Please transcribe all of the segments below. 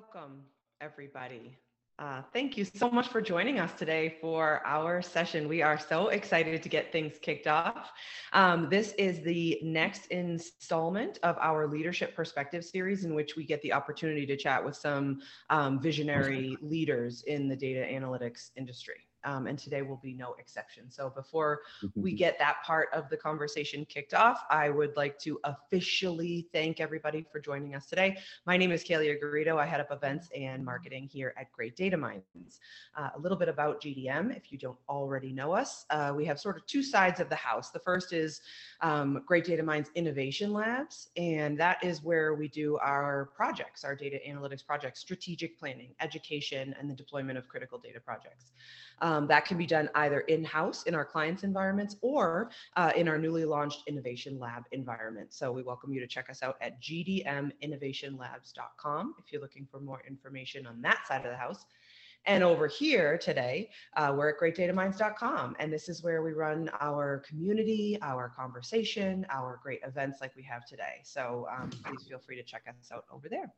Welcome, everybody. Uh, thank you so much for joining us today for our session. We are so excited to get things kicked off. Um, this is the next installment of our Leadership Perspective series, in which we get the opportunity to chat with some um, visionary leaders in the data analytics industry um, and today will be no exception. So before we get that part of the conversation kicked off, I would like to officially thank everybody for joining us today. My name is Kalia Garrido. I head up events and marketing here at Great Data Minds. Uh, a little bit about GDM, if you don't already know us, uh, we have sort of two sides of the house. The first is um, Great Data Minds Innovation Labs, and that is where we do our projects, our data analytics projects, strategic planning, education, and the deployment of critical data projects. Um, that can be done either in-house in our clients' environments or uh, in our newly launched Innovation Lab environment. So we welcome you to check us out at gdminnovationlabs.com if you're looking for more information on that side of the house. And over here today, uh, we're at greatdataminds.com. And this is where we run our community, our conversation, our great events like we have today. So um, please feel free to check us out over there.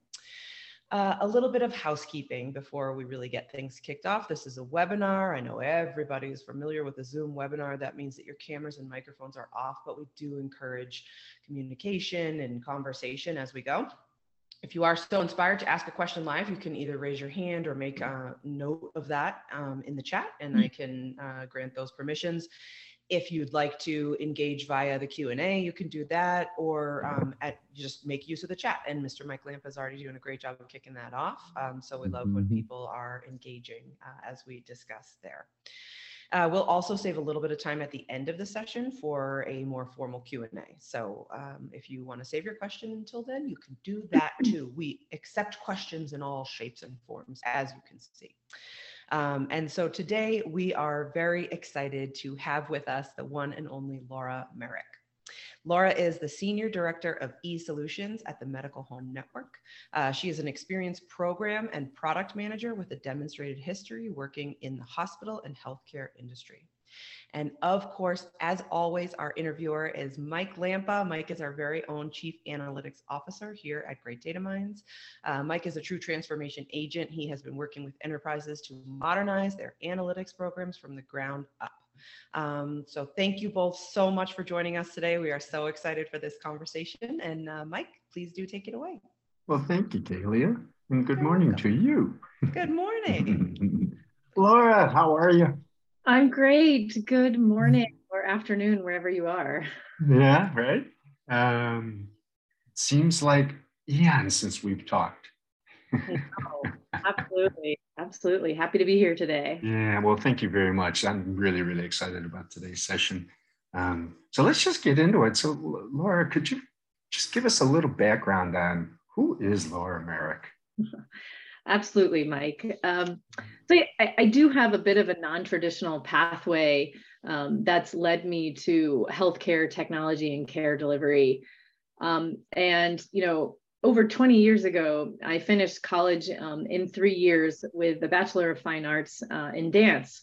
Uh, a little bit of housekeeping before we really get things kicked off. This is a webinar. I know everybody is familiar with a Zoom webinar. That means that your cameras and microphones are off, but we do encourage communication and conversation as we go. If you are so inspired to ask a question live, you can either raise your hand or make a note of that um, in the chat, and I can uh, grant those permissions if you'd like to engage via the Q&A, you can do that or um, at, just make use of the chat. And Mr. Mike Lampa is already doing a great job of kicking that off. Um, so we love when mm-hmm. people are engaging uh, as we discuss there. Uh, we'll also save a little bit of time at the end of the session for a more formal Q&A. So um, if you want to save your question until then, you can do that too. We accept questions in all shapes and forms, as you can see. Um, and so today we are very excited to have with us the one and only Laura Merrick. Laura is the Senior Director of e-Solutions at the Medical Home Network. Uh, she is an experienced program and product manager with a demonstrated history working in the hospital and healthcare industry. And of course, as always, our interviewer is Mike Lampa. Mike is our very own Chief Analytics Officer here at Great Data Minds. Uh, Mike is a true transformation agent. He has been working with enterprises to modernize their analytics programs from the ground up. Um, so thank you both so much for joining us today. We are so excited for this conversation. And uh, Mike, please do take it away. Well, thank you, Kalia, and good morning to you. Good morning. Laura, how are you? I'm great. Good morning or afternoon, wherever you are. Yeah, right. Um, seems like eons since we've talked. absolutely. Absolutely. Happy to be here today. Yeah, well, thank you very much. I'm really, really excited about today's session. Um, so let's just get into it. So, Laura, could you just give us a little background on who is Laura Merrick? Absolutely, Mike. Um, so I, I, do have a bit of a non-traditional pathway um, that's led me to healthcare technology and care delivery. Um, and you know, over 20 years ago, I finished college um, in three years with a Bachelor of Fine Arts uh, in dance,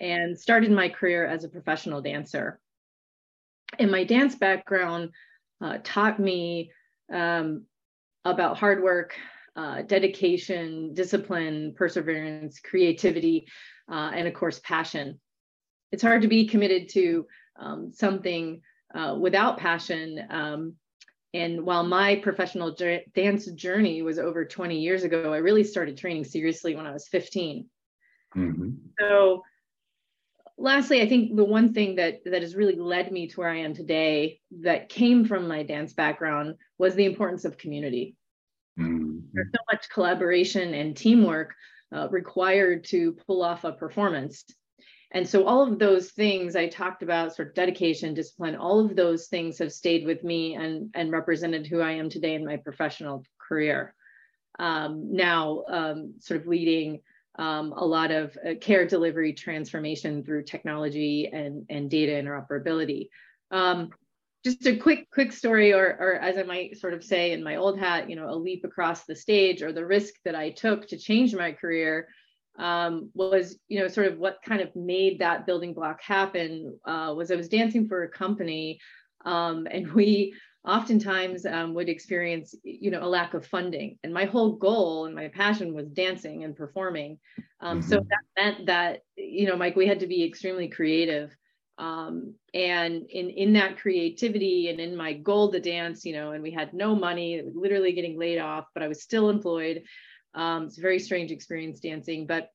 and started my career as a professional dancer. And my dance background uh, taught me um, about hard work, uh, dedication, discipline, perseverance, creativity, uh, and of course, passion. It's hard to be committed to um, something uh, without passion. Um, and while my professional dance journey was over 20 years ago, I really started training seriously when I was 15. Mm-hmm. So, lastly, I think the one thing that that has really led me to where I am today, that came from my dance background, was the importance of community. Mm-hmm. There's so much collaboration and teamwork uh, required to pull off a performance. And so all of those things I talked about, sort of dedication, discipline, all of those things have stayed with me and, and represented who I am today in my professional career. Um, now, um, sort of leading um, a lot of uh, care delivery transformation through technology and, and data interoperability. Um, just a quick quick story or or as i might sort of say in my old hat you know a leap across the stage or the risk that i took to change my career um, was you know sort of what kind of made that building block happen uh, was i was dancing for a company um, and we oftentimes um, would experience you know a lack of funding and my whole goal and my passion was dancing and performing um, mm-hmm. so that meant that you know mike we had to be extremely creative um, and in in that creativity and in my goal to dance you know and we had no money literally getting laid off but i was still employed um, it's a very strange experience dancing but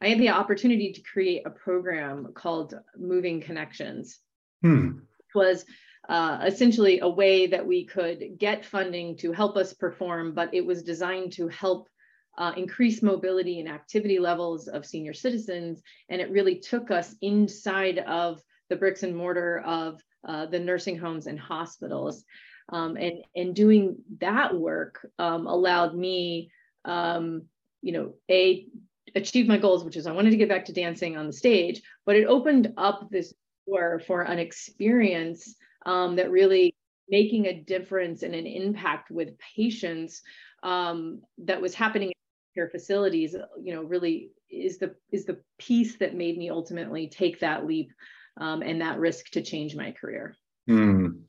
i had the opportunity to create a program called moving connections hmm. which was uh, essentially a way that we could get funding to help us perform, but it was designed to help uh, increase mobility and activity levels of senior citizens. And it really took us inside of the bricks and mortar of uh, the nursing homes and hospitals. Um, and, and doing that work um, allowed me, um, you know, a achieve my goals, which is I wanted to get back to dancing on the stage, but it opened up this door for an experience um, that really making a difference and an impact with patients um, that was happening in care facilities, you know, really is the is the piece that made me ultimately take that leap um, and that risk to change my career. Mm.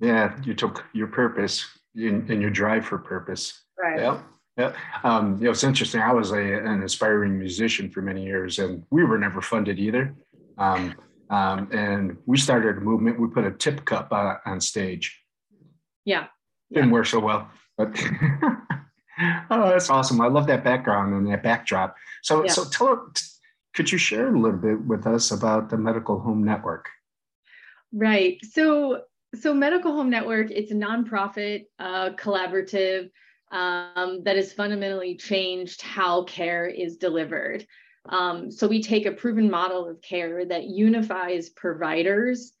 Yeah, you took your purpose and your drive for purpose. Right. Yeah. Yeah. Um, you know, it's interesting. I was a, an aspiring musician for many years, and we were never funded either. Um, um, and we started a movement. We put a tip cup uh, on stage. Yeah. Didn't yeah. work so well, but oh, that's awesome. I love that background and that backdrop. So, yeah. so tell could you share a little bit with us about the Medical Home Network? Right. So, so Medical Home Network, it's a nonprofit uh, collaborative um, that has fundamentally changed how care is delivered. Um, so we take a proven model of care that unifies providers,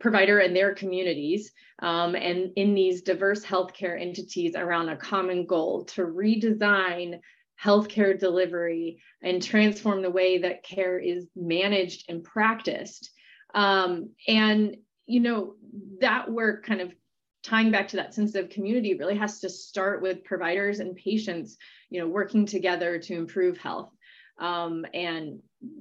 provider and their communities, um, and in these diverse healthcare entities around a common goal to redesign healthcare delivery and transform the way that care is managed and practiced. Um, and you know that work kind of tying back to that sense of community really has to start with providers and patients you know working together to improve health um, and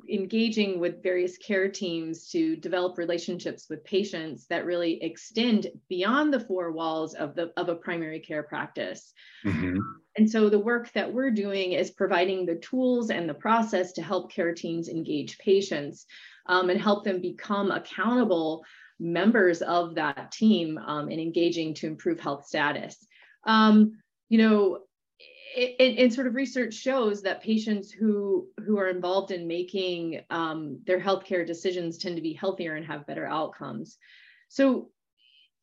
engaging with various care teams to develop relationships with patients that really extend beyond the four walls of the of a primary care practice. Mm-hmm. And so the work that we're doing is providing the tools and the process to help care teams engage patients um, and help them become accountable members of that team um, engaging to improve health status. Um, you know, and sort of research shows that patients who who are involved in making um, their healthcare decisions tend to be healthier and have better outcomes. So,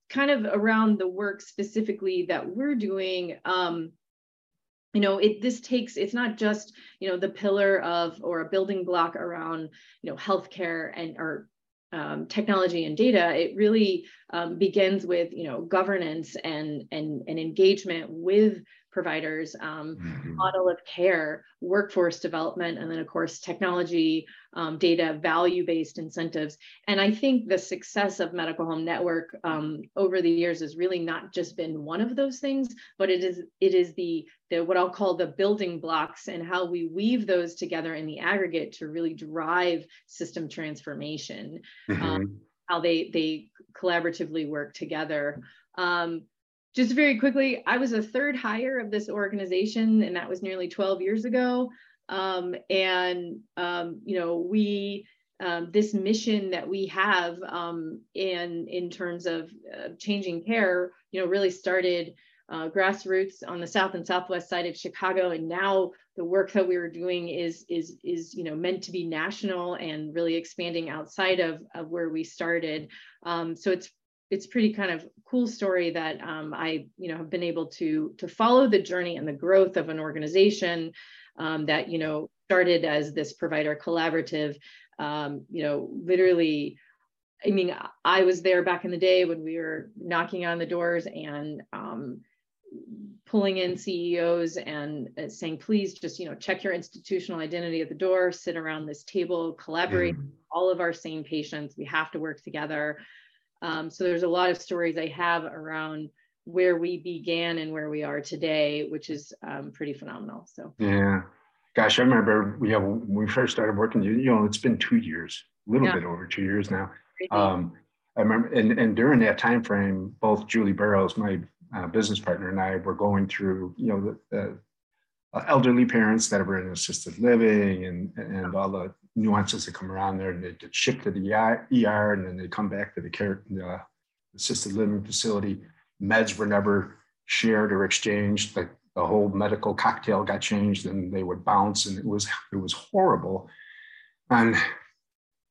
kind of around the work specifically that we're doing, um, you know, it this takes it's not just you know the pillar of or a building block around you know healthcare and or um, technology and data, it really um, begins with you know governance and and, and engagement with providers, um, mm-hmm. model of care, workforce development, and then, of course, technology, um, data, value based incentives. And I think the success of Medical Home Network um, over the years has really not just been one of those things, but it is it is the the what I'll call the building blocks and how we weave those together in the aggregate to really drive system transformation. Um, mm-hmm. how they they collaboratively work together. Um, just very quickly, I was a third hire of this organization, and that was nearly 12 years ago. Um, and um, you know, we um, this mission that we have um, in in terms of uh, changing care, you know, really started uh, grassroots on the south and southwest side of Chicago, and now the work that we were doing is is is you know meant to be national and really expanding outside of, of where we started. Um, so it's it's pretty kind of cool story that um, I, you know, have been able to to follow the journey and the growth of an organization um, that you know started as this provider collaborative. Um, you know, literally, I mean, I was there back in the day when we were knocking on the doors and um, pulling in CEOs and uh, saying, please just you know check your institutional identity at the door, sit around this table, collaborate. Mm. All of our same patients, we have to work together. Um, so there's a lot of stories I have around where we began and where we are today, which is um, pretty phenomenal. So yeah, gosh, I remember we have when we first started working. You, know, it's been two years, a little yeah. bit over two years now. Um, I remember, and, and during that time frame, both Julie Barrows, my uh, business partner, and I were going through, you know, the, uh, elderly parents that were in assisted living and and all the nuances that come around there, and they get shipped to the ER, and then they come back to the care the assisted living facility. Meds were never shared or exchanged. Like the whole medical cocktail got changed, and they would bounce, and it was it was horrible. And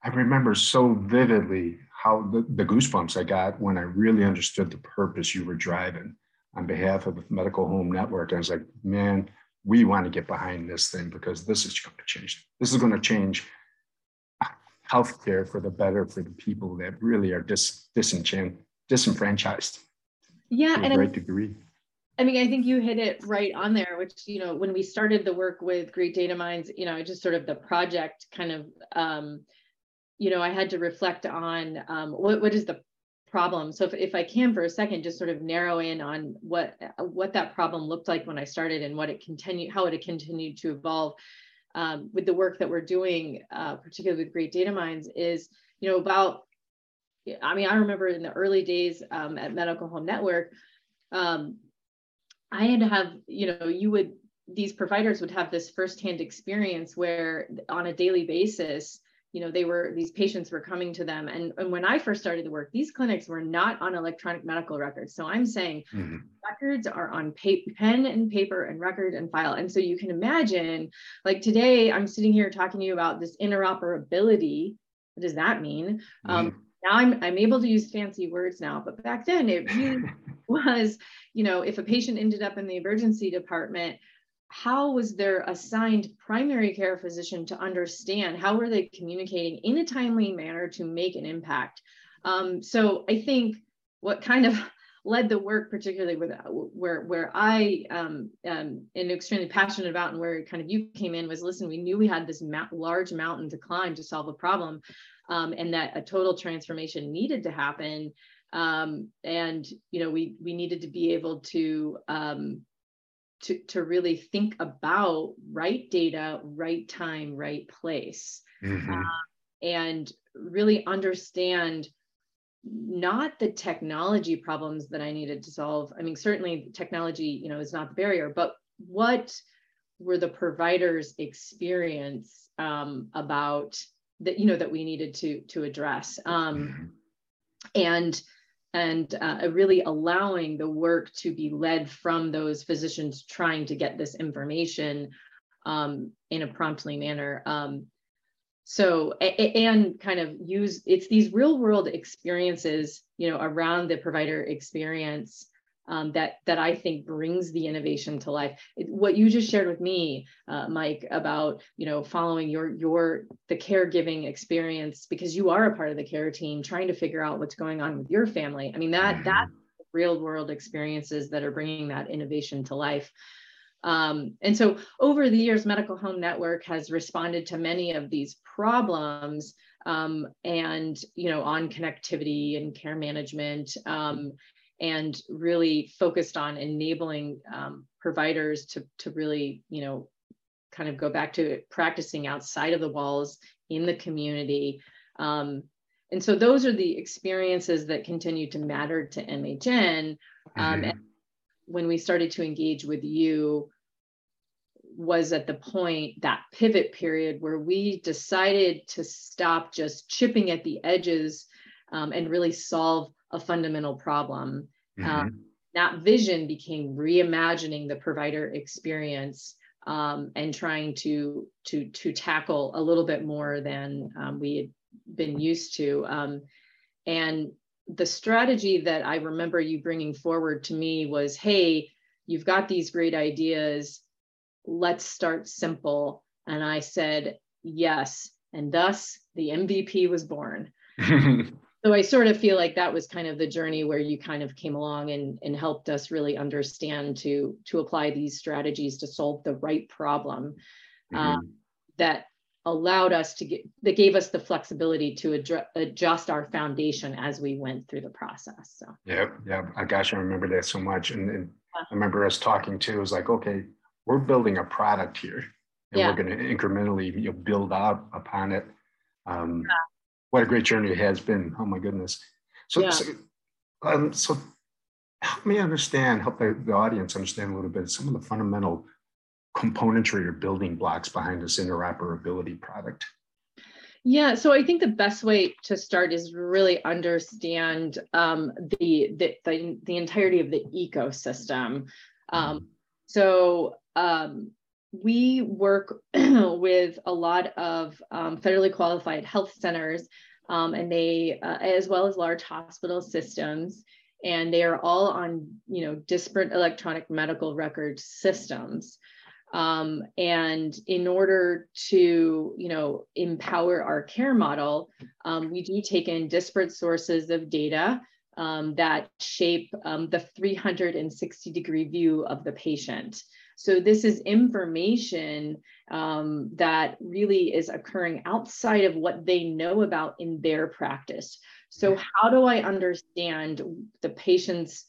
I remember so vividly how the, the goosebumps I got when I really understood the purpose you were driving on behalf of the Medical Home Network. I was like, man, we want to get behind this thing because this is going to change. This is going to change healthcare for the better for the people that really are dis, disenchant, disenfranchised. Yeah, to a and great I, degree. I mean, I think you hit it right on there. Which you know, when we started the work with Great Data Minds, you know, I just sort of the project kind of. Um, you know, I had to reflect on um, what, what is the problem. So if, if I can for a second, just sort of narrow in on what, what that problem looked like when I started and what it continued, how it continued to evolve um, with the work that we're doing, uh, particularly with Great Data Minds is, you know, about, I mean, I remember in the early days um, at Medical Home Network, um, I had to have, you know, you would, these providers would have this firsthand experience where on a daily basis, you know they were these patients were coming to them. And, and when i first started the work these clinics were not on electronic medical records. So i'm saying mm-hmm. records are on paper, pen and paper and record and file. And so you can imagine like today i'm sitting here talking to you about this interoperability. What does that mean? Um, mm-hmm. um, now I'm, I'm able to use fancy words now but back then it really was you know if a patient ended up in the emergency department how was their assigned primary care physician to understand? How were they communicating in a timely manner to make an impact? Um, so i think what kind of led the work particularly with where where i um, um, am extremely passionate about and where kind of you came in was listen we knew we had this ma- large mountain to climb to solve a problem um, and that a total transformation needed to happen. Um, and you know we we needed to be able to um, to, to really think about right data, right time, right place, mm-hmm. uh, and really understand not the technology problems that I needed to solve. I mean, certainly technology, you know, is not the barrier, but what were the providers' experience um, about that, you know, that we needed to to address. Um, mm-hmm. And and uh, really allowing the work to be led from those physicians trying to get this information um, in a promptly manner. Um, so and kind of use it's these real world experiences, you know, around the provider experience um, that that I think brings the innovation to life. It, what you just shared with me, uh, Mike, about you know following your your the caregiving experience because you are a part of the care team, trying to figure out what's going on with your family. I mean that mm-hmm. that real world experiences that are bringing that innovation to life. Um, and so over the years, Medical Home Network has responded to many of these problems um, and, you know, on connectivity and care management. Um, and really focused on enabling um, providers to, to really, you know, kind of go back to practicing outside of the walls in the community. Um, and so those are the experiences that continue to matter to MHN. Um, mm-hmm. when we started to engage with you, was at the point that pivot period where we decided to stop just chipping at the edges um, and really solve a fundamental problem. Mm-hmm. Um, that vision became reimagining the provider experience um, and trying to to to tackle a little bit more than um, we had been used to. Um, and the strategy that I remember you bringing forward to me was, "Hey, you've got these great ideas. Let's start simple." And I said, "Yes." And thus, the MVP was born. so I sort of feel like that was kind of the journey where you kind of came along and, and helped us really understand to to apply these strategies to solve the right problem mm-hmm. um, that allowed us to get that gave us the flexibility to adjust, adjust our foundation as we went through the process so yeah yeah i gosh i remember that so much and, and i remember us talking too it was like okay we're building a product here and yeah. we're going to incrementally you know, build out upon it um, yeah what a great journey it has been. Oh my goodness. So, yeah. so, um, so help me understand, help the, the audience understand a little bit some of the fundamental componentry or building blocks behind this interoperability product. Yeah, so I think the best way to start is really understand um, the, the, the the entirety of the ecosystem. Um, mm-hmm. so um, we work with a lot of um, federally qualified health centers, um, and they uh, as well as large hospital systems, and they are all on you know disparate electronic medical record systems. Um, and in order to, you know, empower our care model, um, we do take in disparate sources of data um, that shape um, the 360 degree view of the patient. So this is information um, that really is occurring outside of what they know about in their practice. So how do I understand the patient's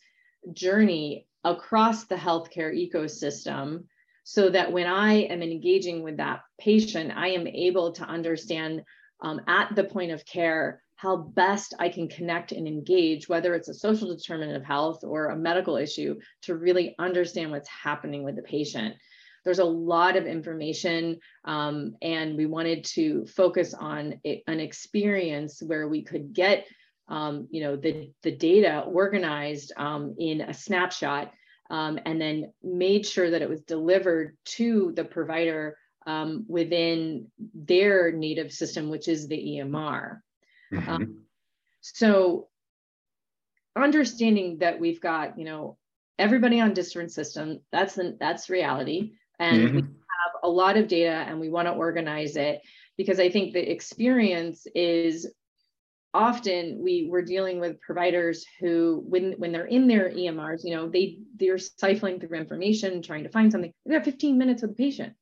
journey across the healthcare ecosystem so that when I am engaging with that patient, I am able to understand um, at the point of care how best I can connect and engage, whether it's a social determinant of health or a medical issue, to really understand what's happening with the patient. There's a lot of information, um, and we wanted to focus on an experience where we could get, um, you know, the the data organized um, in a snapshot um, and then made sure that it was delivered to the provider um, within their native system, which is the EMR. Mm-hmm. Um, so understanding that we've got, you know, everybody on different system, that's the, that's reality. And mm-hmm. we have a lot of data and we want to organize it because I think the experience is often we we're dealing with providers who when when they're in their emrs you know they they're siphoning through information trying to find something they have 15 minutes with the patient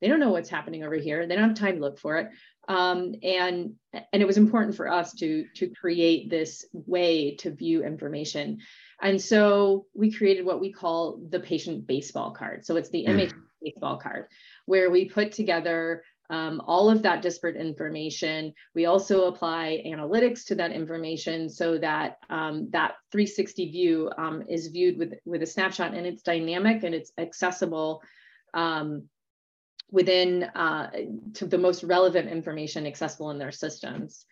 they don't know what's happening over here they don't have time to look for it um, and and it was important for us to to create this way to view information and so we created what we call the patient baseball card so it's the image mm. baseball card where we put together um, all of that disparate information. We also apply analytics to that information so that um, that 360 view um, is viewed with, with a snapshot and it's dynamic and it's accessible um, within uh, to the most relevant information accessible in their systems.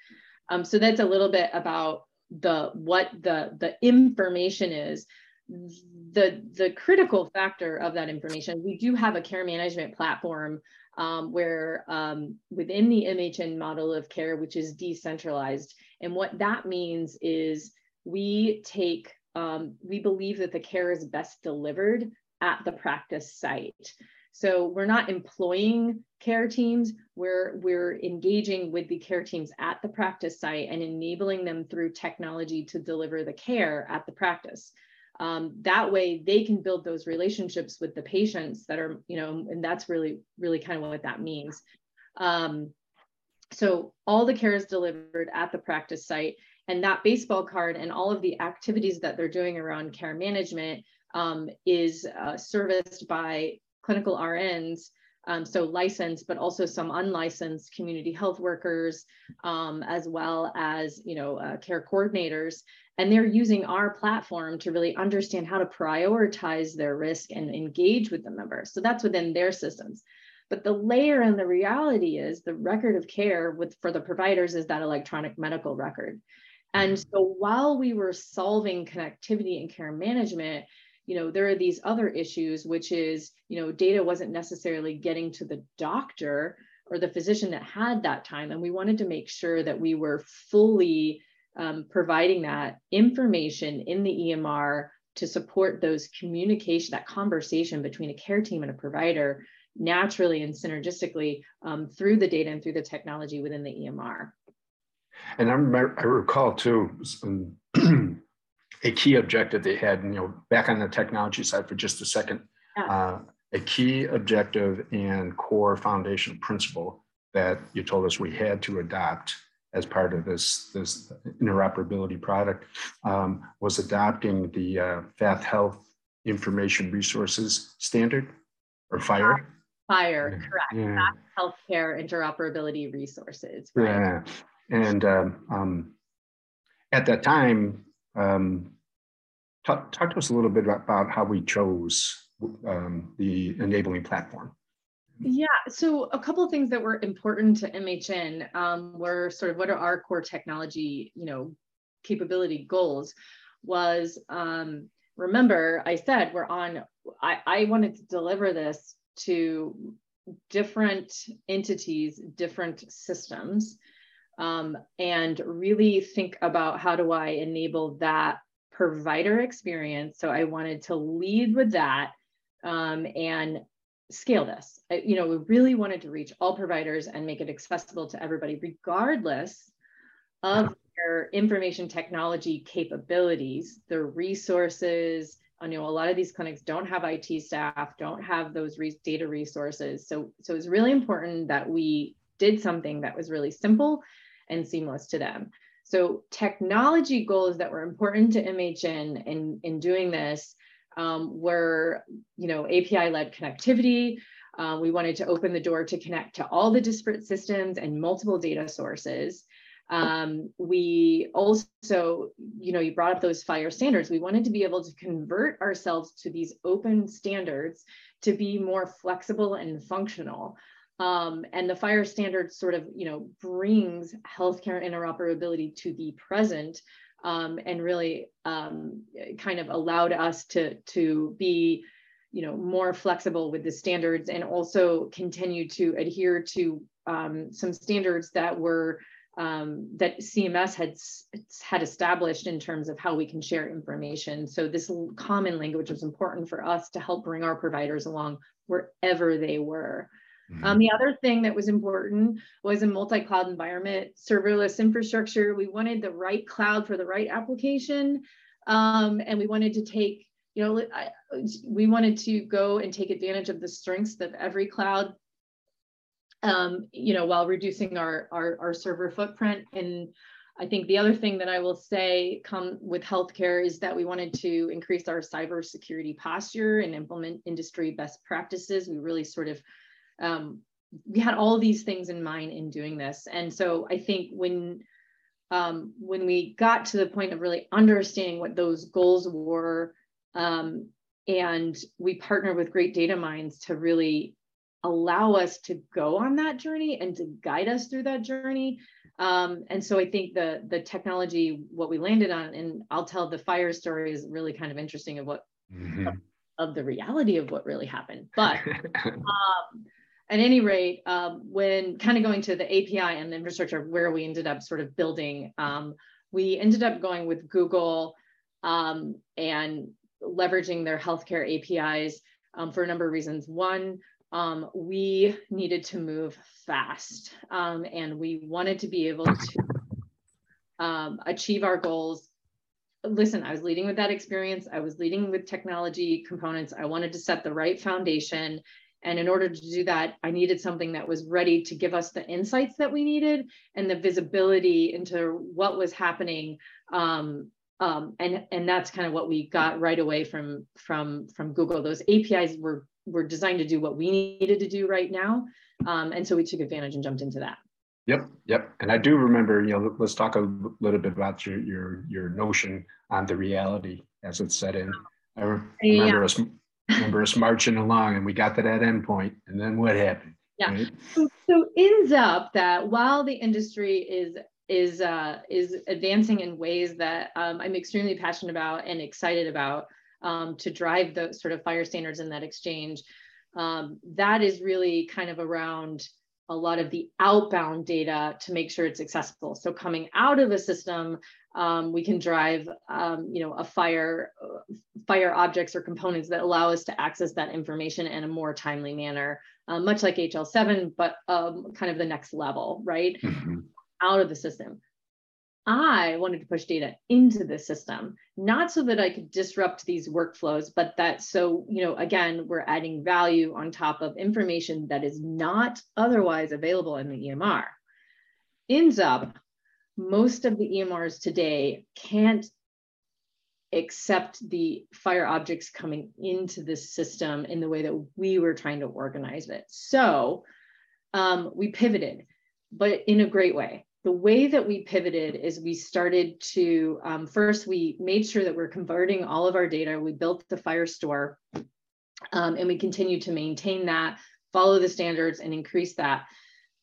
Um, so that's a little bit about the what the the information is the the critical factor of that information we do have a care management platform um, where um, within the MHN model of care, which is decentralized. And what that means is we take, um, we believe that the care is best delivered at the practice site. So we're not employing care teams, we're, we're engaging with the care teams at the practice site and enabling them through technology to deliver the care at the practice. Um, that way they can build those relationships with the patients that are you know and that's really really kind of what that means. Um, so all the care is delivered at the practice site and that baseball card and all of the activities that they're doing around care management um, is uh, serviced by clinical RNs um, so licensed, but also some unlicensed community health workers, um, as well as you know uh, care coordinators, and they're using our platform to really understand how to prioritize their risk and engage with the members. So that's within their systems. But the layer and the reality is the record of care with for the providers is that electronic medical record. And mm-hmm. so while we were solving connectivity and care management, you know there are these other issues which is you know data wasn't necessarily getting to the doctor or the physician that had that time and we wanted to make sure that we were fully um, providing that information in the emr to support those communication that conversation between a care team and a provider naturally and synergistically um, through the data and through the technology within the emr and I, remember, I recall too um, a key objective they had, you know, back on the technology side for just a second, uh, a key objective and core foundation principle that you told us we had to adopt as part of this, this interoperability product um, was adopting the uh, FAF Health Information Resources Standard or Fire. FHIR, correct. Yeah. Healthcare Interoperability Resources. Right? Yeah. And um, um, at that time, um, talk, talk to us a little bit about, how we chose um, the enabling platform. Yeah, so a couple of things that were important to MHN um, were sort of what are our core technology, you know, capability goals was um, remember I said we're on, I, I wanted to deliver this to different entities, different systems, um, and really think about how do I enable that provider experience. So I wanted to lead with that um, and scale this. I, you know, we really wanted to reach all providers and make it accessible to everybody, regardless of their information technology capabilities, their resources. I know a lot of these clinics don't have IT staff, don't have those re- data resources. So, so it's really important that we did something that was really simple and seamless to them. So technology goals that were important to MHN in, in doing this um, were, you know, API-led connectivity. Uh, we wanted to open the door to connect to all the disparate systems and multiple data sources. Um, we also, you know, you brought up those FHIR standards. We wanted to be able to convert ourselves to these open standards to be more flexible and functional. Um, and the FHIR standard sort of, you know, brings healthcare interoperability to the present um, and really um, kind of allowed us to, to be, you know, more flexible with the standards and also continue to adhere to um, some standards that were um, that CMS had had established in terms of how we can share information. So this common language was important for us to help bring our providers along wherever they were. Mm-hmm. Um, the other thing that was important was a multi-cloud environment, serverless infrastructure. We wanted the right cloud for the right application. Um, and we wanted to take, you know, I, we wanted to go and take advantage of the strengths of every cloud, um, you know, while reducing our, our, our server footprint. And I think the other thing that I will say come with healthcare is that we wanted to increase our cybersecurity posture and implement industry best practices. We really sort of um, we had all these things in mind in doing this. And so I think when um, when we got to the point of really understanding what those goals were, um, and we partnered with great data minds to really allow us to go on that journey and to guide us through that journey. Um, and so I think the the technology, what we landed on, and I'll tell the FHIR story is really kind of interesting of what mm-hmm. of, of, the reality of what really happened. But um, at any rate, um, when kind of going to the API and the infrastructure where we ended up sort of building, um, we ended up going with Google um, and leveraging their healthcare APIs um, for a number of reasons. One, um, we needed to move fast um, and we wanted to be able to achieve our goals listen, I was leading with that experience. I was leading with technology components. I wanted to set the right foundation and in order to do that, I needed something that was ready to give us the insights that we needed and the visibility into what was happening. Um, um, and and that's kind of what we got right away from from from Google. Those APIs were were designed to do what we needed to do right now, um, and so we took advantage and jumped into that. Yep, yep. And I do remember. You know, let's talk a little bit about your your your notion on the reality as it set in. I remember yeah. us remember us marching along and we got to that end point and then what happened yeah right? so, so ends up that while the industry is is uh, is advancing in ways that um, i'm extremely passionate about and excited about um, to drive the sort of FHIR standards in that exchange um, that is really kind of around a lot of the outbound data to make sure it's accessible. So coming out of a system, um, we can drive, um, you know, a FHIR, FHIR objects or components that allow us to access that information in a more timely manner, uh, much like HL7, but um, kind of the next level, right? Mm-hmm. Out of the system. I wanted to push data into the system, not so that I could disrupt these workflows, but that so, you know, again, we're adding value on top of information that is not otherwise available in the EMR. Ends up, most of the EMRs today can't accept the FHIR objects coming into the system in the way that we were trying to organize it. So um, we pivoted, but in a great way the way that we pivoted is we started to um, first we made sure that we're converting all of our data. We built the FHIR store um, and we continue to maintain that follow the standards and increase that.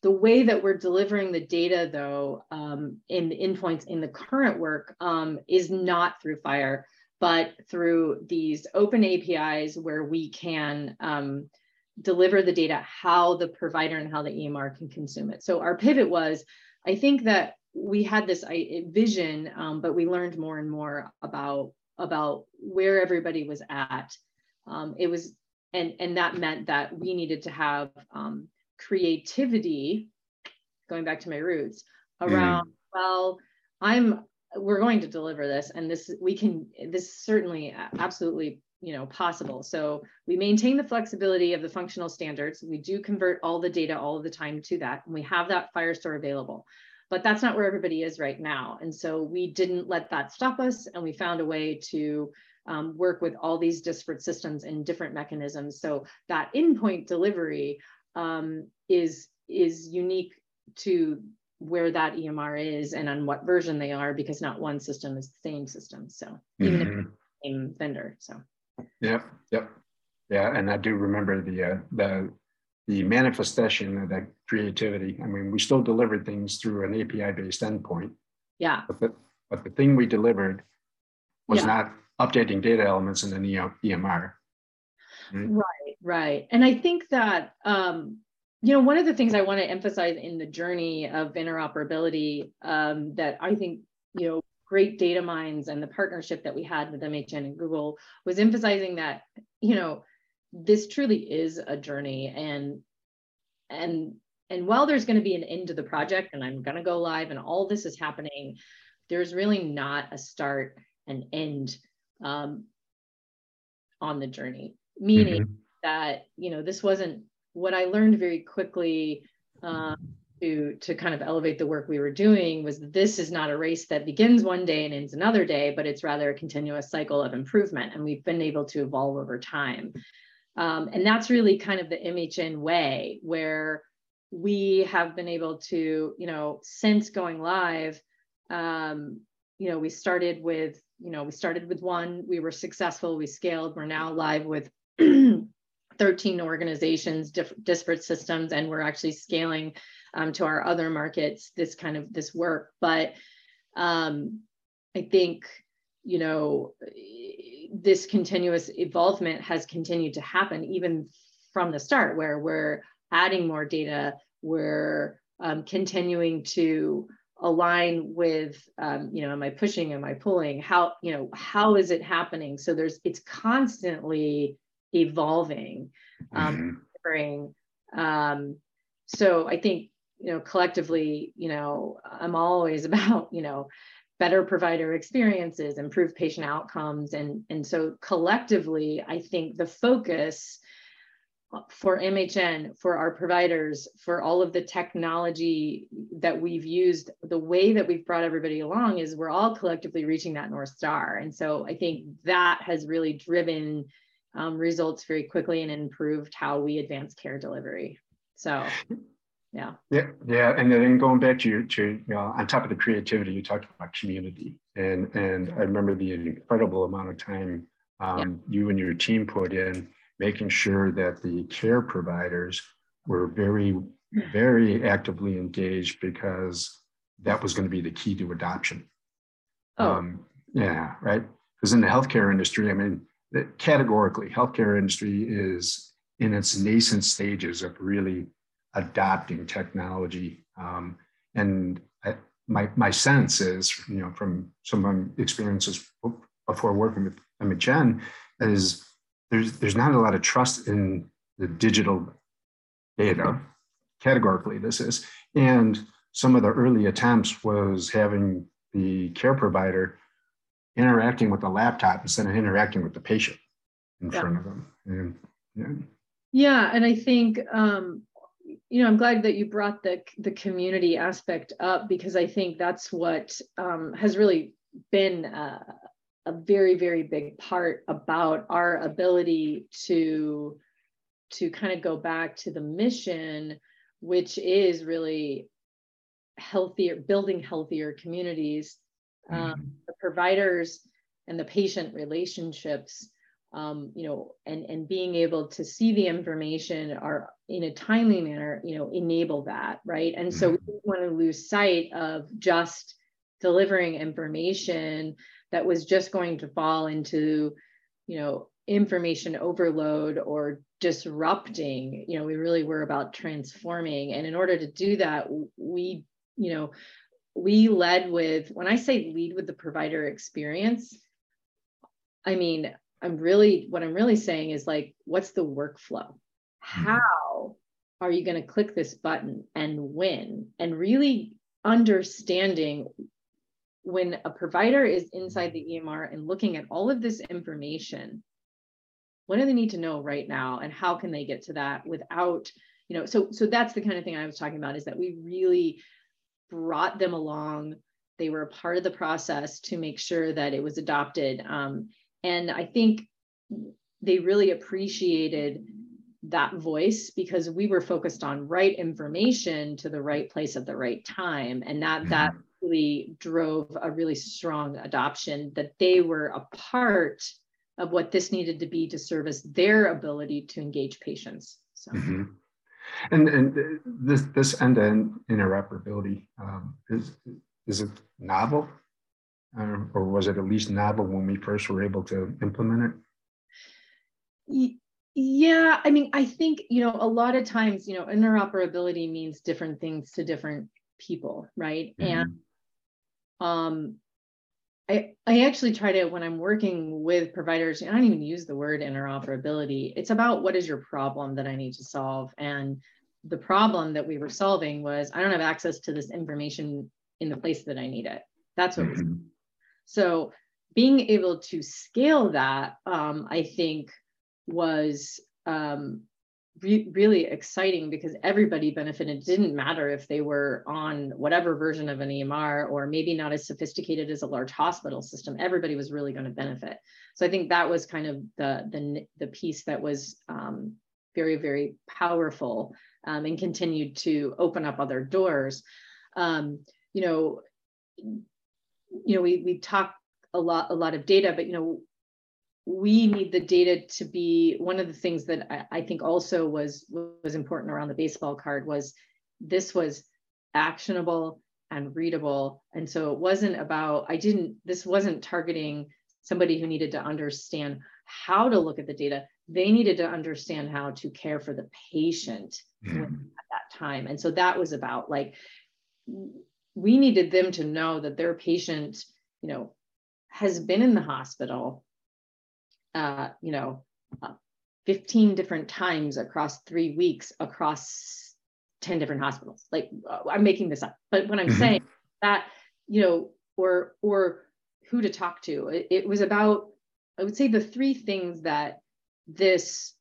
The way that we're delivering the data though um, in the endpoints in the current work um, is not through FHIR but through these open apis where we can um, deliver the data how the provider and how the emr can consume it. So our pivot was I think that we had this vision, um, but we learned more and more about about where everybody was at. Um, it was, and and that meant that we needed to have um, creativity. Going back to my roots, around mm. well, I'm we're going to deliver this, and this we can. This certainly, absolutely you know possible. So we maintain the flexibility of the functional standards. We do convert all the data all of the time to that and we have that FHIR store available. But that's not where everybody is right now. And so we didn't let that stop us and we found a way to um, work with all these disparate systems and different mechanisms. So that endpoint delivery um, is is unique to where that EMR is and on what version they are because not one system is the same system. So even mm-hmm. if same vendor so Yep, yep, yeah. And I do remember the uh, the the manifestation of that creativity. I mean, we still delivered things through an API based endpoint. Yeah. But the, but the thing we delivered was yeah. not updating data elements in an EMR. Right? right, right. And I think that um, you know one of the things I want to emphasize in the journey of interoperability um, that I think you know great data minds and the partnership that we had with MHN and Google was emphasizing that, you know, this truly is a journey and and and while there's going to be an end to the project and I'm going to go live and all this is happening, there's really not a start and end um, on the journey. Meaning mm-hmm. that you know this wasn't what I learned very quickly um, to to kind of elevate the work we were doing was this is not a race that begins one day and ends another day but it's rather a continuous cycle of improvement and we've been able to evolve over time. Um, and that's really kind of the mhn way where we have been able to you know since going live um, you know we started with you know we started with one we were successful we scaled we're now live with 13 organizations diff- disparate systems and we're actually scaling um, to our other markets this kind of this work. But um, i think you know this continuous evolvement has continued to happen even from the start where we're adding more data we're um, continuing to align with um, you know am i pushing am i pulling? How you know how is it happening? So there's it's constantly evolving um, mm-hmm. um so i think you know collectively you know i'm always about you know better provider experiences improve patient outcomes. And and so collectively i think the focus for mhn for our providers for all of the technology that we've used the way that we've brought everybody along is we're all collectively reaching that north star. And so i think that has really driven um, results very quickly and improved how we advance care delivery. So yeah. Yeah yeah and then going back to your to you know on top of the creativity you talked about community. And and i remember the incredible amount of time um, yeah. you and your team put in making sure that the care providers were very very actively engaged because that was going to be the key to adoption. Oh. Um, yeah right? Because in the healthcare industry i mean categorically healthcare industry is in its nascent stages of really adopting technology. Um, and I, my, my sense is, you know, from some of my experiences before working with MHN, is there's, there's not a lot of trust in the digital data, categorically this is. And some of the early attempts was having the care provider interacting with the laptop instead of interacting with the patient in yeah. front of them. And, yeah. yeah, and I think um, you know, I'm glad that you brought the the community aspect up because I think that's what um, has really been a, a very very big part about our ability to to kind of go back to the mission, which is really healthier, building healthier communities. Um, Mm-hmm. Providers and the patient relationships, um, you know, and and being able to see the information are in a timely manner, you know, enable that, right? And so we don't want to lose sight of just delivering information that was just going to fall into, you know, information overload or disrupting. You know we really were about transforming. And in order to do that we you know we led with when i say lead with the provider experience i mean i'm really what i'm really saying is like what's the workflow? Mm-hmm. How are you going to click this button and win? And really understanding when a provider is inside the emr and looking at all of this information what do they need to know right now and how can they get to that without you know so so that's the kind of thing i was talking about is that we really brought them along they were a part of the process to make sure that it was adopted um, and i think they really appreciated that voice because we were focused on right information to the right place at the right time and that that really drove a really strong adoption that they were a part of what this needed to be to service their ability to engage patients. So. Mm-hmm. And and this this end to end interoperability um, is is it novel, um, or was it at least novel when we first were able to implement it? Yeah, I mean, I think you know a lot of times you know interoperability means different things to different people, right? Mm-hmm. And um, I, I actually try to when i'm working with providers i don't even use the word interoperability. It's about what is your problem that i need to solve. And the problem that we were solving was i don't have access to this information in the place that i need it. That's what mm-hmm. so being able to scale that um, i think was um, re- really exciting because everybody benefited. It didn't matter if they were on whatever version of an EMR or maybe not as sophisticated as a large hospital system. Everybody was really going to benefit. So I think that was kind of the the, the piece that was um, very very powerful um, and continued to open up other doors. Um, you know, you know, we we talk a lot a lot of data, but you know, we need the data to be one of the things that I, I, think also was was important around the baseball card was this was actionable and readable. And so it wasn't about i didn't this wasn't targeting somebody who needed to understand how to look at the data. They needed to understand how to care for the patient mm-hmm. at that time. And so that was about like we needed them to know that their patient you know has been in the hospital uh, you know, uh, 15 different times across three weeks across 10 different hospitals. Like uh, I'm making this up, but when I'm mm-hmm. saying that, you know, or, or who to talk to, it, it was about, I would say the three things that this,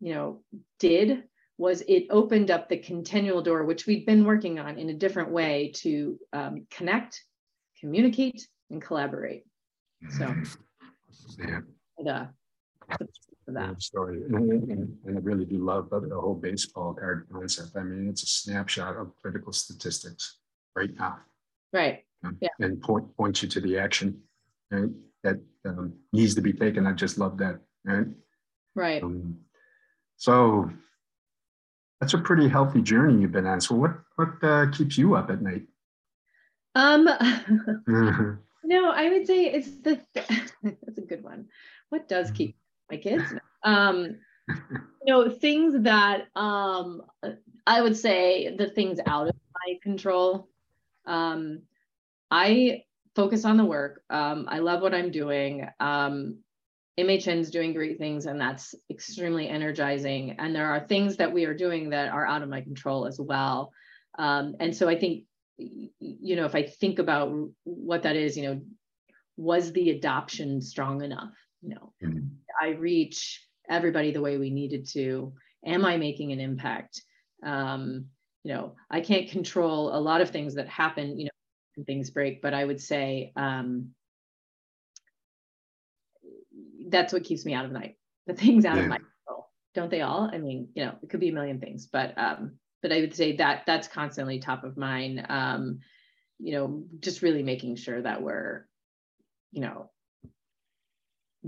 you know, did was it opened up the continual door, which we'd been working on in a different way to um, connect, communicate, and collaborate. So, mm-hmm. yeah the, that. story. And, and, and, I really do love the, whole baseball card concept. I mean, it's a snapshot of critical statistics right now. Right. yeah. And point point you to the action right, that um, needs to be taken. I just love that. Right. Right. Um, so that's a pretty healthy journey you've been on. So what what uh, keeps you up at night? Um. no, I would say it's the. that's a good one what does keep my kids um you know things that um i would say the things out of my control um i focus on the work um i love what i'm doing um MHN's doing great things and that's extremely energizing. And there are things that we are doing that are out of my control as well. Um, and so I think, you know, if I think about what that is, you know, was the adoption strong enough? you know mm-hmm. i reach everybody the way we needed to am i making an impact um, you know i can't control a lot of things that happen you know things break but i would say um, that's what keeps me out of night the things out yeah. of my control don't they all i mean you know it could be a million things but um, but I would say that that's constantly top of mind. Um, you know, just really making sure that we're, you know,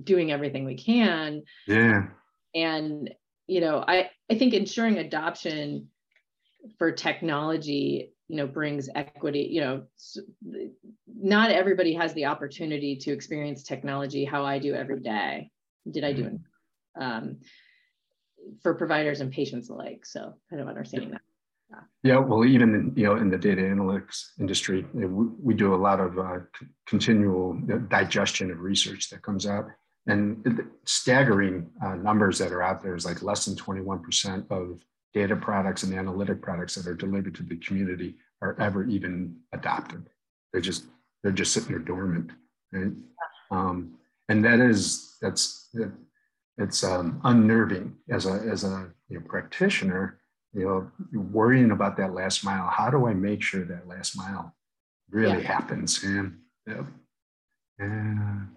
doing everything we can. Yeah. And, you know, I, I think ensuring adoption for technology, you know, brings equity, you know, not everybody has the opportunity to experience technology how I do every day. Did I do? Mm-hmm. Um, for providers and patients alike. So kind of understanding that. Yeah, well, even you know in the data analytics industry, we, we do a lot of uh, continual digestion of research that comes out, and staggering uh, numbers that are out there is like less than 21% of data products and analytic products that are delivered to the community are ever even adopted. They're just they're just sitting there dormant, right? Um, and that is that's it's um, unnerving as a as a you know, practitioner you know, worrying about that last mile. How do I make sure that last mile really yeah. happens? And, yep. and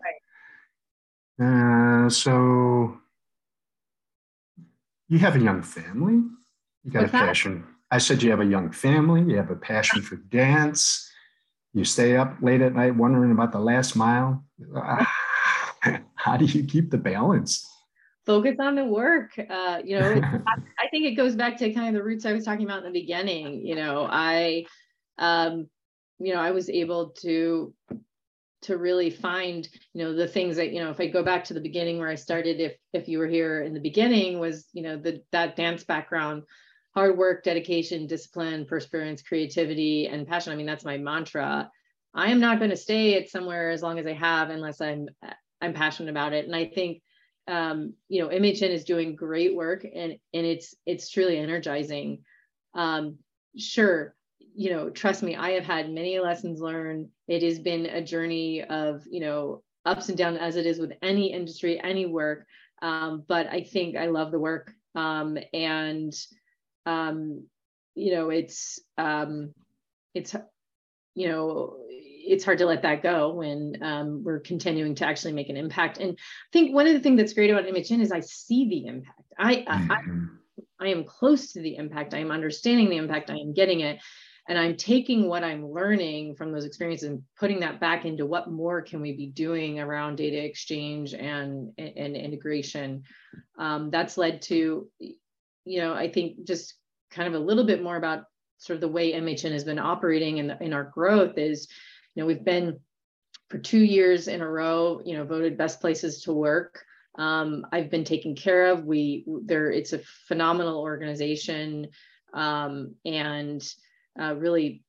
right. uh, so you have a young family. You got What's a passion. That? I said you have a young family. You have a passion for dance. You stay up late at night wondering about the last mile. How do you keep the balance? Focus on the work uh, you know i think it goes back to kind of the roots i was talking about in the beginning you know i um, you know i was able to to really find you know the things that you know if i go back to the beginning where i started if if you were here in the beginning was you know the that dance background hard work dedication discipline perseverance creativity and passion. I mean that's my mantra. I am not going to stay at somewhere as long as i have unless i'm i'm passionate about it. And i think um, you know, MHN is doing great work and and it's it's truly energizing. Um, sure, you know, trust me, I have had many lessons learned. It has been a journey of, you know, ups and downs as it is with any industry, any work. Um, but I think I love the work. Um, and um, you know, it's um, it's you know it's hard to let that go when um, we're continuing to actually make an impact. And I think one of the things that's great about MHN is I see the impact. I, mm-hmm. I, I am close to the impact. I am understanding the impact. I am getting it. And I'm taking what I'm learning from those experiences and putting that back into what more can we be doing around data exchange and, and, and integration. Um, that's led to, you know, I think just kind of a little bit more about sort of the way MHN has been operating in, in our growth is you know, we've been for two years in a row, you know, voted best places to work. Um, I've been taken care of. We there, it's a phenomenal organization, um, and uh, really,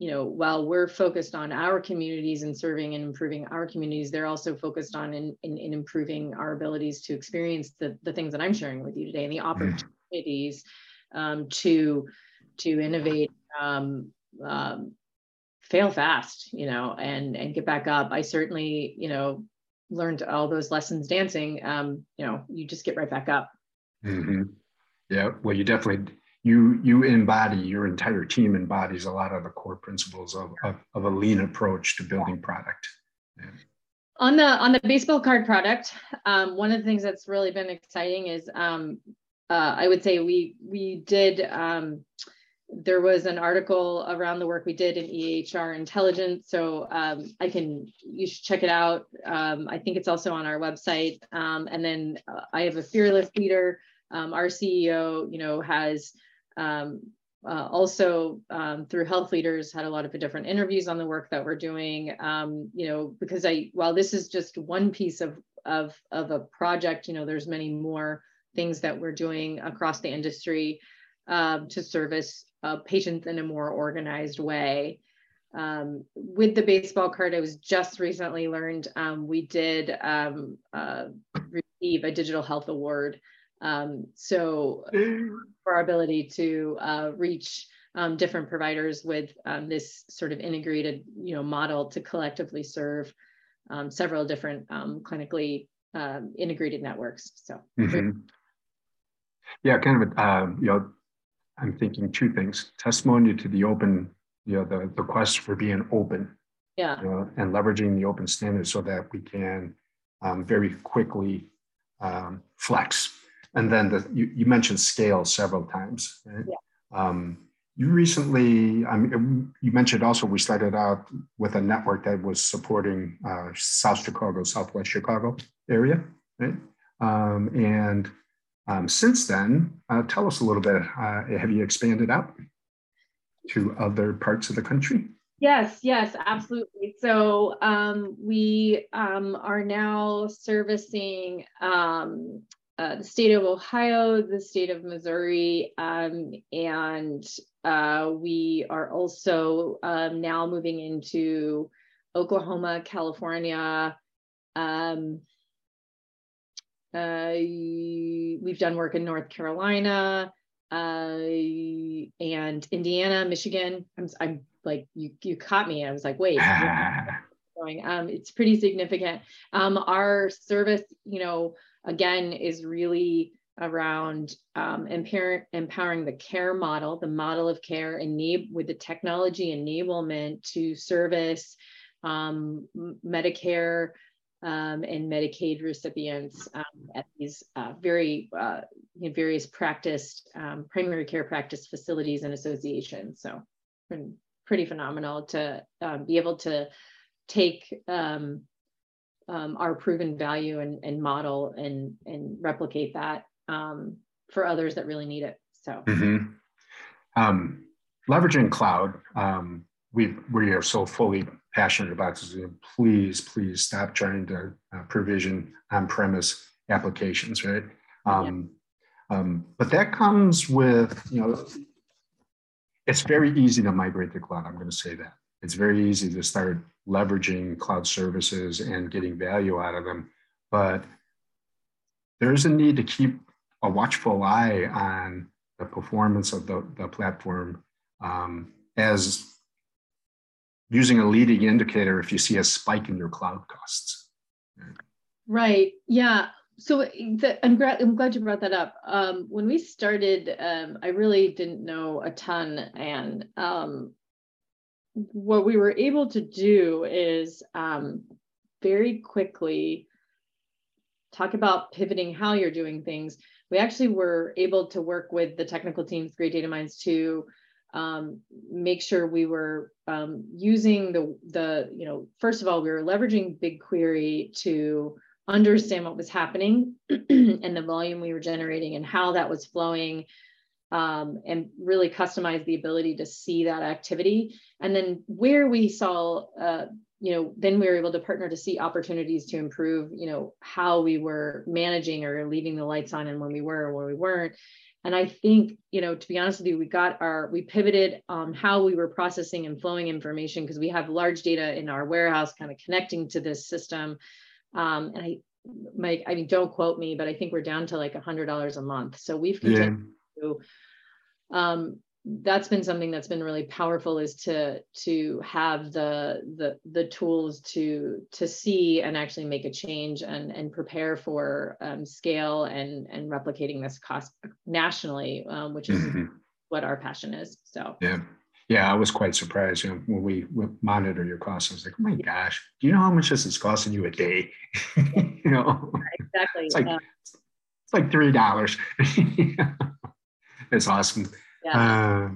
you know, while we're focused on our communities and serving and improving our communities, they're also focused on in, in, in improving our abilities to experience the the things that I'm sharing with you today and the opportunities um, to to innovate um, um, fail fast, you know, and and get back up. I certainly, you know, learned all those lessons dancing. Um, you know, you just get right back up. Mm-hmm. Yeah, well, you definitely you you embody your entire team embodies a lot of the core principles of of, of a lean approach to building product. Yeah. On the on the baseball card product, um, one of the things that's really been exciting is um, uh, I would say we we did. Um, there was an article around the work we did in EHR intelligence. So um, I can, you should check it out. Um, I think it's also on our website. Um, and then uh, I have a fearless leader. Um, our CEO, you know, has um, uh, also um, through health leaders had a lot of different interviews on the work that we're doing. you know, because I, while this is just one piece of, of, of a project, you know, there's many more things that we're doing across the industry um, to service uh, patients in a more organized way. Um, with the baseball card, I was just recently learned um, we did um, uh, receive a digital health award. Um, so for our ability to uh, reach um, different providers with um, this sort of integrated, you know, model to collectively serve several different clinically integrated networks. So. Mm-hmm. Yeah, kind of, a, you know, I'm thinking two things: testimony to the open, you know, the, the quest for being open, yeah, you know, and leveraging the open standards so that we can um, very quickly um, flex. And then the, you, you mentioned scale several times. Right? Yeah. Um, you recently, um, you mentioned also we started out with a network that was supporting uh, South Chicago, Southwest Chicago area, right? Um, and um, since then, uh, tell us a little bit. Uh, have you expanded out to other parts of the country? Yes, yes, absolutely. So um, we um, are now servicing um, uh, the state of Ohio, the state of Missouri, um, and uh, we are also um, now moving into Oklahoma, California. Uh, we've done work in North Carolina uh, and Indiana, Michigan. I'm, I'm like you you caught me. I was like, wait. going. Um, it's pretty significant. Um, our service, you know, again, is really around um, empower, empowering the care model, the model of care, enable with the technology enablement to service um, Medicare um, and Medicaid recipients um, at these uh, very uh, various practice um, primary care practice facilities and associations. So pretty phenomenal to um, be able to take um, um, our proven value and, and model and, and replicate that for others that really need it. So, mm-hmm. Leveraging cloud, we we are so fully passionate about this. Please, please stop trying to uh, provision on-premise applications, right? Um, um, but that comes with you know it's very easy to migrate to cloud. I'm going to say that. It's very easy to start leveraging cloud services and getting value out of them. But there's a need to keep a watchful eye on the performance of the, the platform um, as using a leading indicator if you see a spike in your cloud costs. Right. Yeah so the, I'm, glad, I'm glad you brought that up. Um, when we started, um, I really didn't know a ton. And um, what we were able to do is um, very quickly talk about pivoting how you're doing things. We actually were able to work with the technical teams, Great Data Minds, to um, make sure we were um, using the, the, you know, first of all, we were leveraging BigQuery to understand what was happening and the volume we were generating and how that was flowing um, and really customize the ability to see that activity. And then where we saw uh, you know then we were able to partner to see opportunities to improve you know how we were managing or leaving the lights on and when we were or when we weren't and i think you know to be honest with you we got our we pivoted on how we were processing and flowing information because we have large data in our warehouse kind of connecting to this system um, and I, Mike, I mean, don't quote me, but I think we're down to like a hundred dollars a month. So we've continued yeah. to, um, that's been something that's been really powerful is to to have the the the tools to to see and actually make a change and and prepare for um, scale and and replicating this cost nationally um, which is mm-hmm. what our passion is so yeah yeah, I was quite surprised. You know, when we monitor your costs, I was like, "Oh my gosh, do you know how much this is costing you a day?" you know, exactly. It's like yeah. it's like three dollars. it's awesome. Yeah.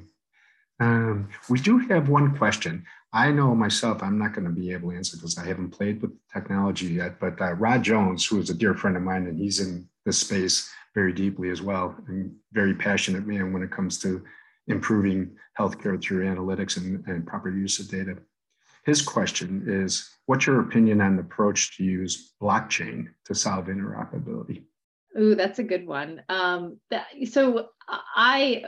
Uh, um, we do have one question. I know myself, I'm not going to be able to answer because I haven't played with technology yet. But uh, Rod Jones, who is a dear friend of mine, and he's in this space very deeply as well, and very passionate man when it comes to improving healthcare through analytics and, and proper use of data. His question is What's your opinion on the approach to use blockchain to solve interoperability? Ooh, that's a good one. Um, that, so I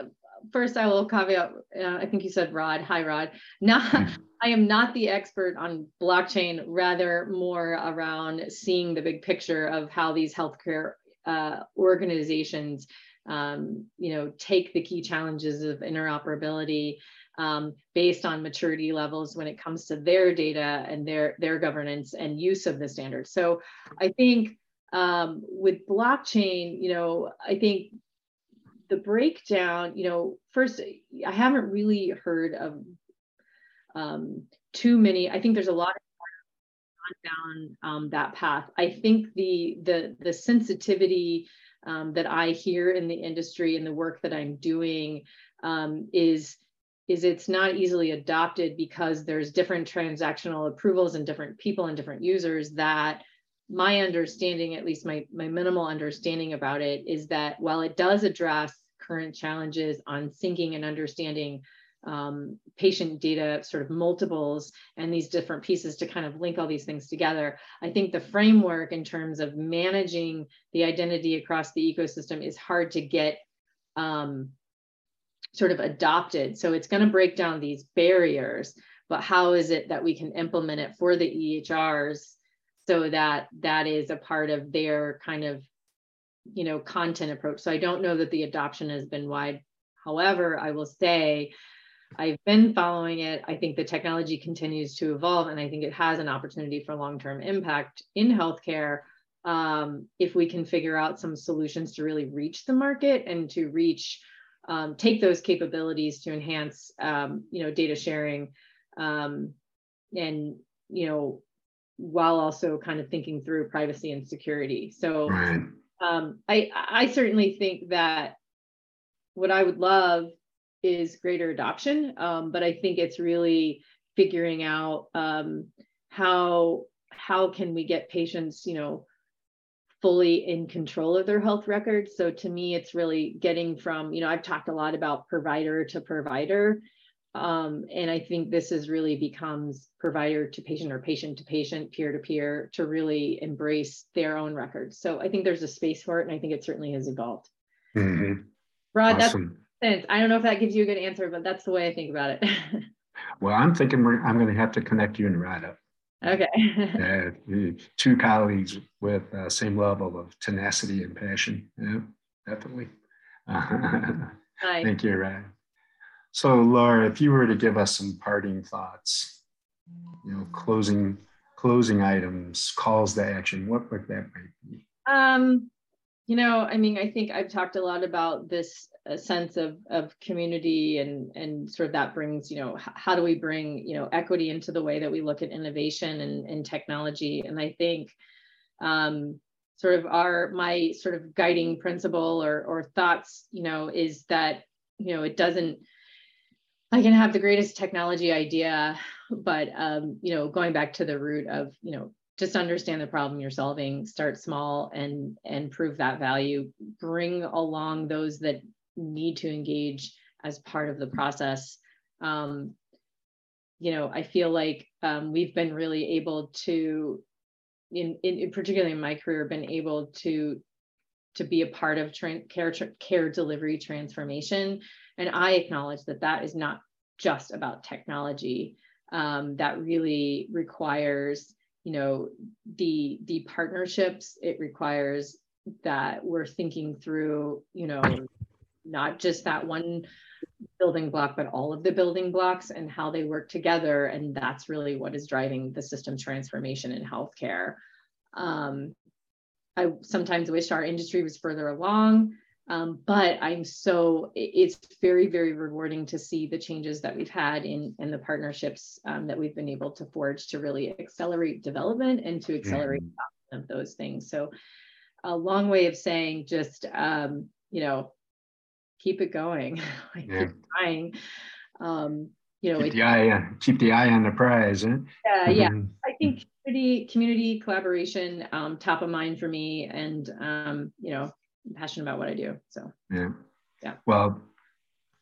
first I will caveat. Uh, I think you said Rod. Hi, Rod. Now mm-hmm. I am not the expert on blockchain. Rather, more around seeing the big picture of how these healthcare uh, organizations um, you know, take the key challenges of interoperability um, based on maturity levels when it comes to their data and their their governance and use of the standards. So I think um, with blockchain, you know, I think the breakdown, you know, first I haven't really heard of um, too many. I think there's a lot of down um, that path. I think the the the sensitivity um, that I hear in the industry and the work that I'm doing um, is is it's not easily adopted because there's different transactional approvals and different people and different users that my understanding at least my my minimal understanding about it is that while it does address current challenges on syncing and understanding um, patient data sort of multiples and these different pieces to kind of link all these things together. I think the framework in terms of managing the identity across the ecosystem is hard to get um, sort of adopted. So it's going to break down these barriers, but how is it that we can implement it for the EHRs so that that is a part of their kind of you know content approach so i don't know that the adoption has been wide however i will say I've been following it. I think the technology continues to evolve, and I think it has an opportunity for long term impact in healthcare um, if we can figure out some solutions to really reach the market and to reach, um, take those capabilities to enhance, um, you know, data sharing, um, and you know, while also kind of thinking through privacy and security. So, um, I I certainly think that what I would love is greater adoption. Um, but I think it's really figuring out um, how how can we get patients, you know, fully in control of their health records. So to me, it's really getting from, you know, I've talked a lot about provider to provider. Um, and I think this is really becomes provider to patient or patient to patient, peer to peer, to really embrace their own records. So I think there's a space for it, and I think it certainly has evolved. Mm-hmm. Rod, awesome. that's sense. I don't know if that gives you a good answer, but that's the way I think about it. well, I'm thinking I'm going to have to connect you and Rada. Okay. uh, two colleagues with uh, same level of tenacity and passion. Yeah, definitely. Thank you, Rada. So, Laura, if you were to give us some parting thoughts, you know, closing closing items, calls to action, what would that might be? Um, you know, I mean, I think I've talked a lot about this a sense of of community and and sort of that brings you know how do we bring you know equity into the way that we look at innovation and, and technology and i think um, sort of our my sort of guiding principle or or thoughts you know is that you know it doesn't i can have the greatest technology idea but um, you know going back to the root of you know just understand the problem you're solving start small and and prove that value bring along those that need to engage as part of the process. Um, you know, I feel like um, we've been really able to, in, in particularly in my career, been able to to be a part of tra- care tra- care delivery transformation, and I acknowledge that that is not just about technology. Um, that really requires, you know, the the partnerships. It requires that we're thinking through, you know, not just that one building block, but all of the building blocks and how they work together. And that's really what is driving the system transformation in healthcare. Um, I sometimes wish our industry was further along, um, but I'm so, it's very, very rewarding to see the changes that we've had in, in the partnerships um, that we've been able to forge to really accelerate development and to accelerate mm-hmm. of those things. So a long way of saying just, um, you know, keep it going. yeah. keep trying. Um, you know, keep the eye on, keep the eye on the prize. Yeah, yeah. Mm-hmm. I think community community collaboration um, top of mind for me, and um, you know, I'm passionate about what I do. So yeah, yeah. Well,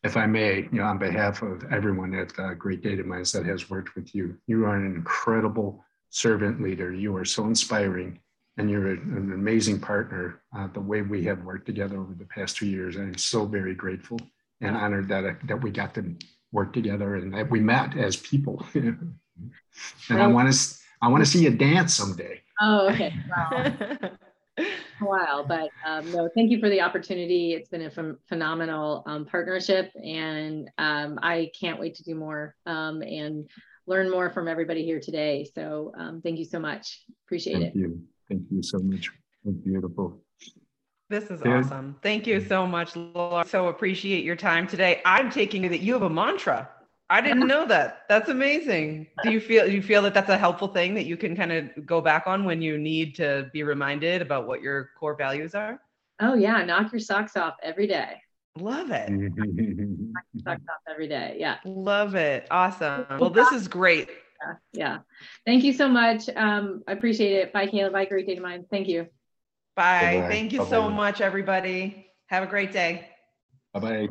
if I may, you know, on behalf of everyone at uh, Great Data Minds that has worked with you, you are an incredible servant leader. You are so inspiring and you're an amazing partner. Uh, the way we have worked together over the past two years, I'm so very grateful and honored that uh, that we got to work together and that we met as people. and I want to I want to see you dance someday. Oh, okay. Wow. a while, but um, no, thank you for the opportunity. It's been a ph- phenomenal um, partnership, and um, I can't wait to do more um, and learn more from everybody here today. So, um, thank you so much. Appreciate thank it. Thank you. Thank you so much. Beautiful. This is yeah. awesome. Thank you so much, Laura. So appreciate your time today. I'm taking it that you have a mantra. I didn't know that. That's amazing. Do you feel you feel that that's a helpful thing that you can kind of go back on when you need to be reminded about what your core values are? Oh yeah, knock your socks off every day. Love it. knock your socks off every day. Yeah. Love it. Awesome. Well, this is great. Yeah. yeah. Thank you so much. Um, I appreciate it. Bye, Caleb. Bye, Great Day to mine. Thank you. Bye. Bye-bye. Thank you Bye-bye. so much, everybody. Have a great day. Bye bye.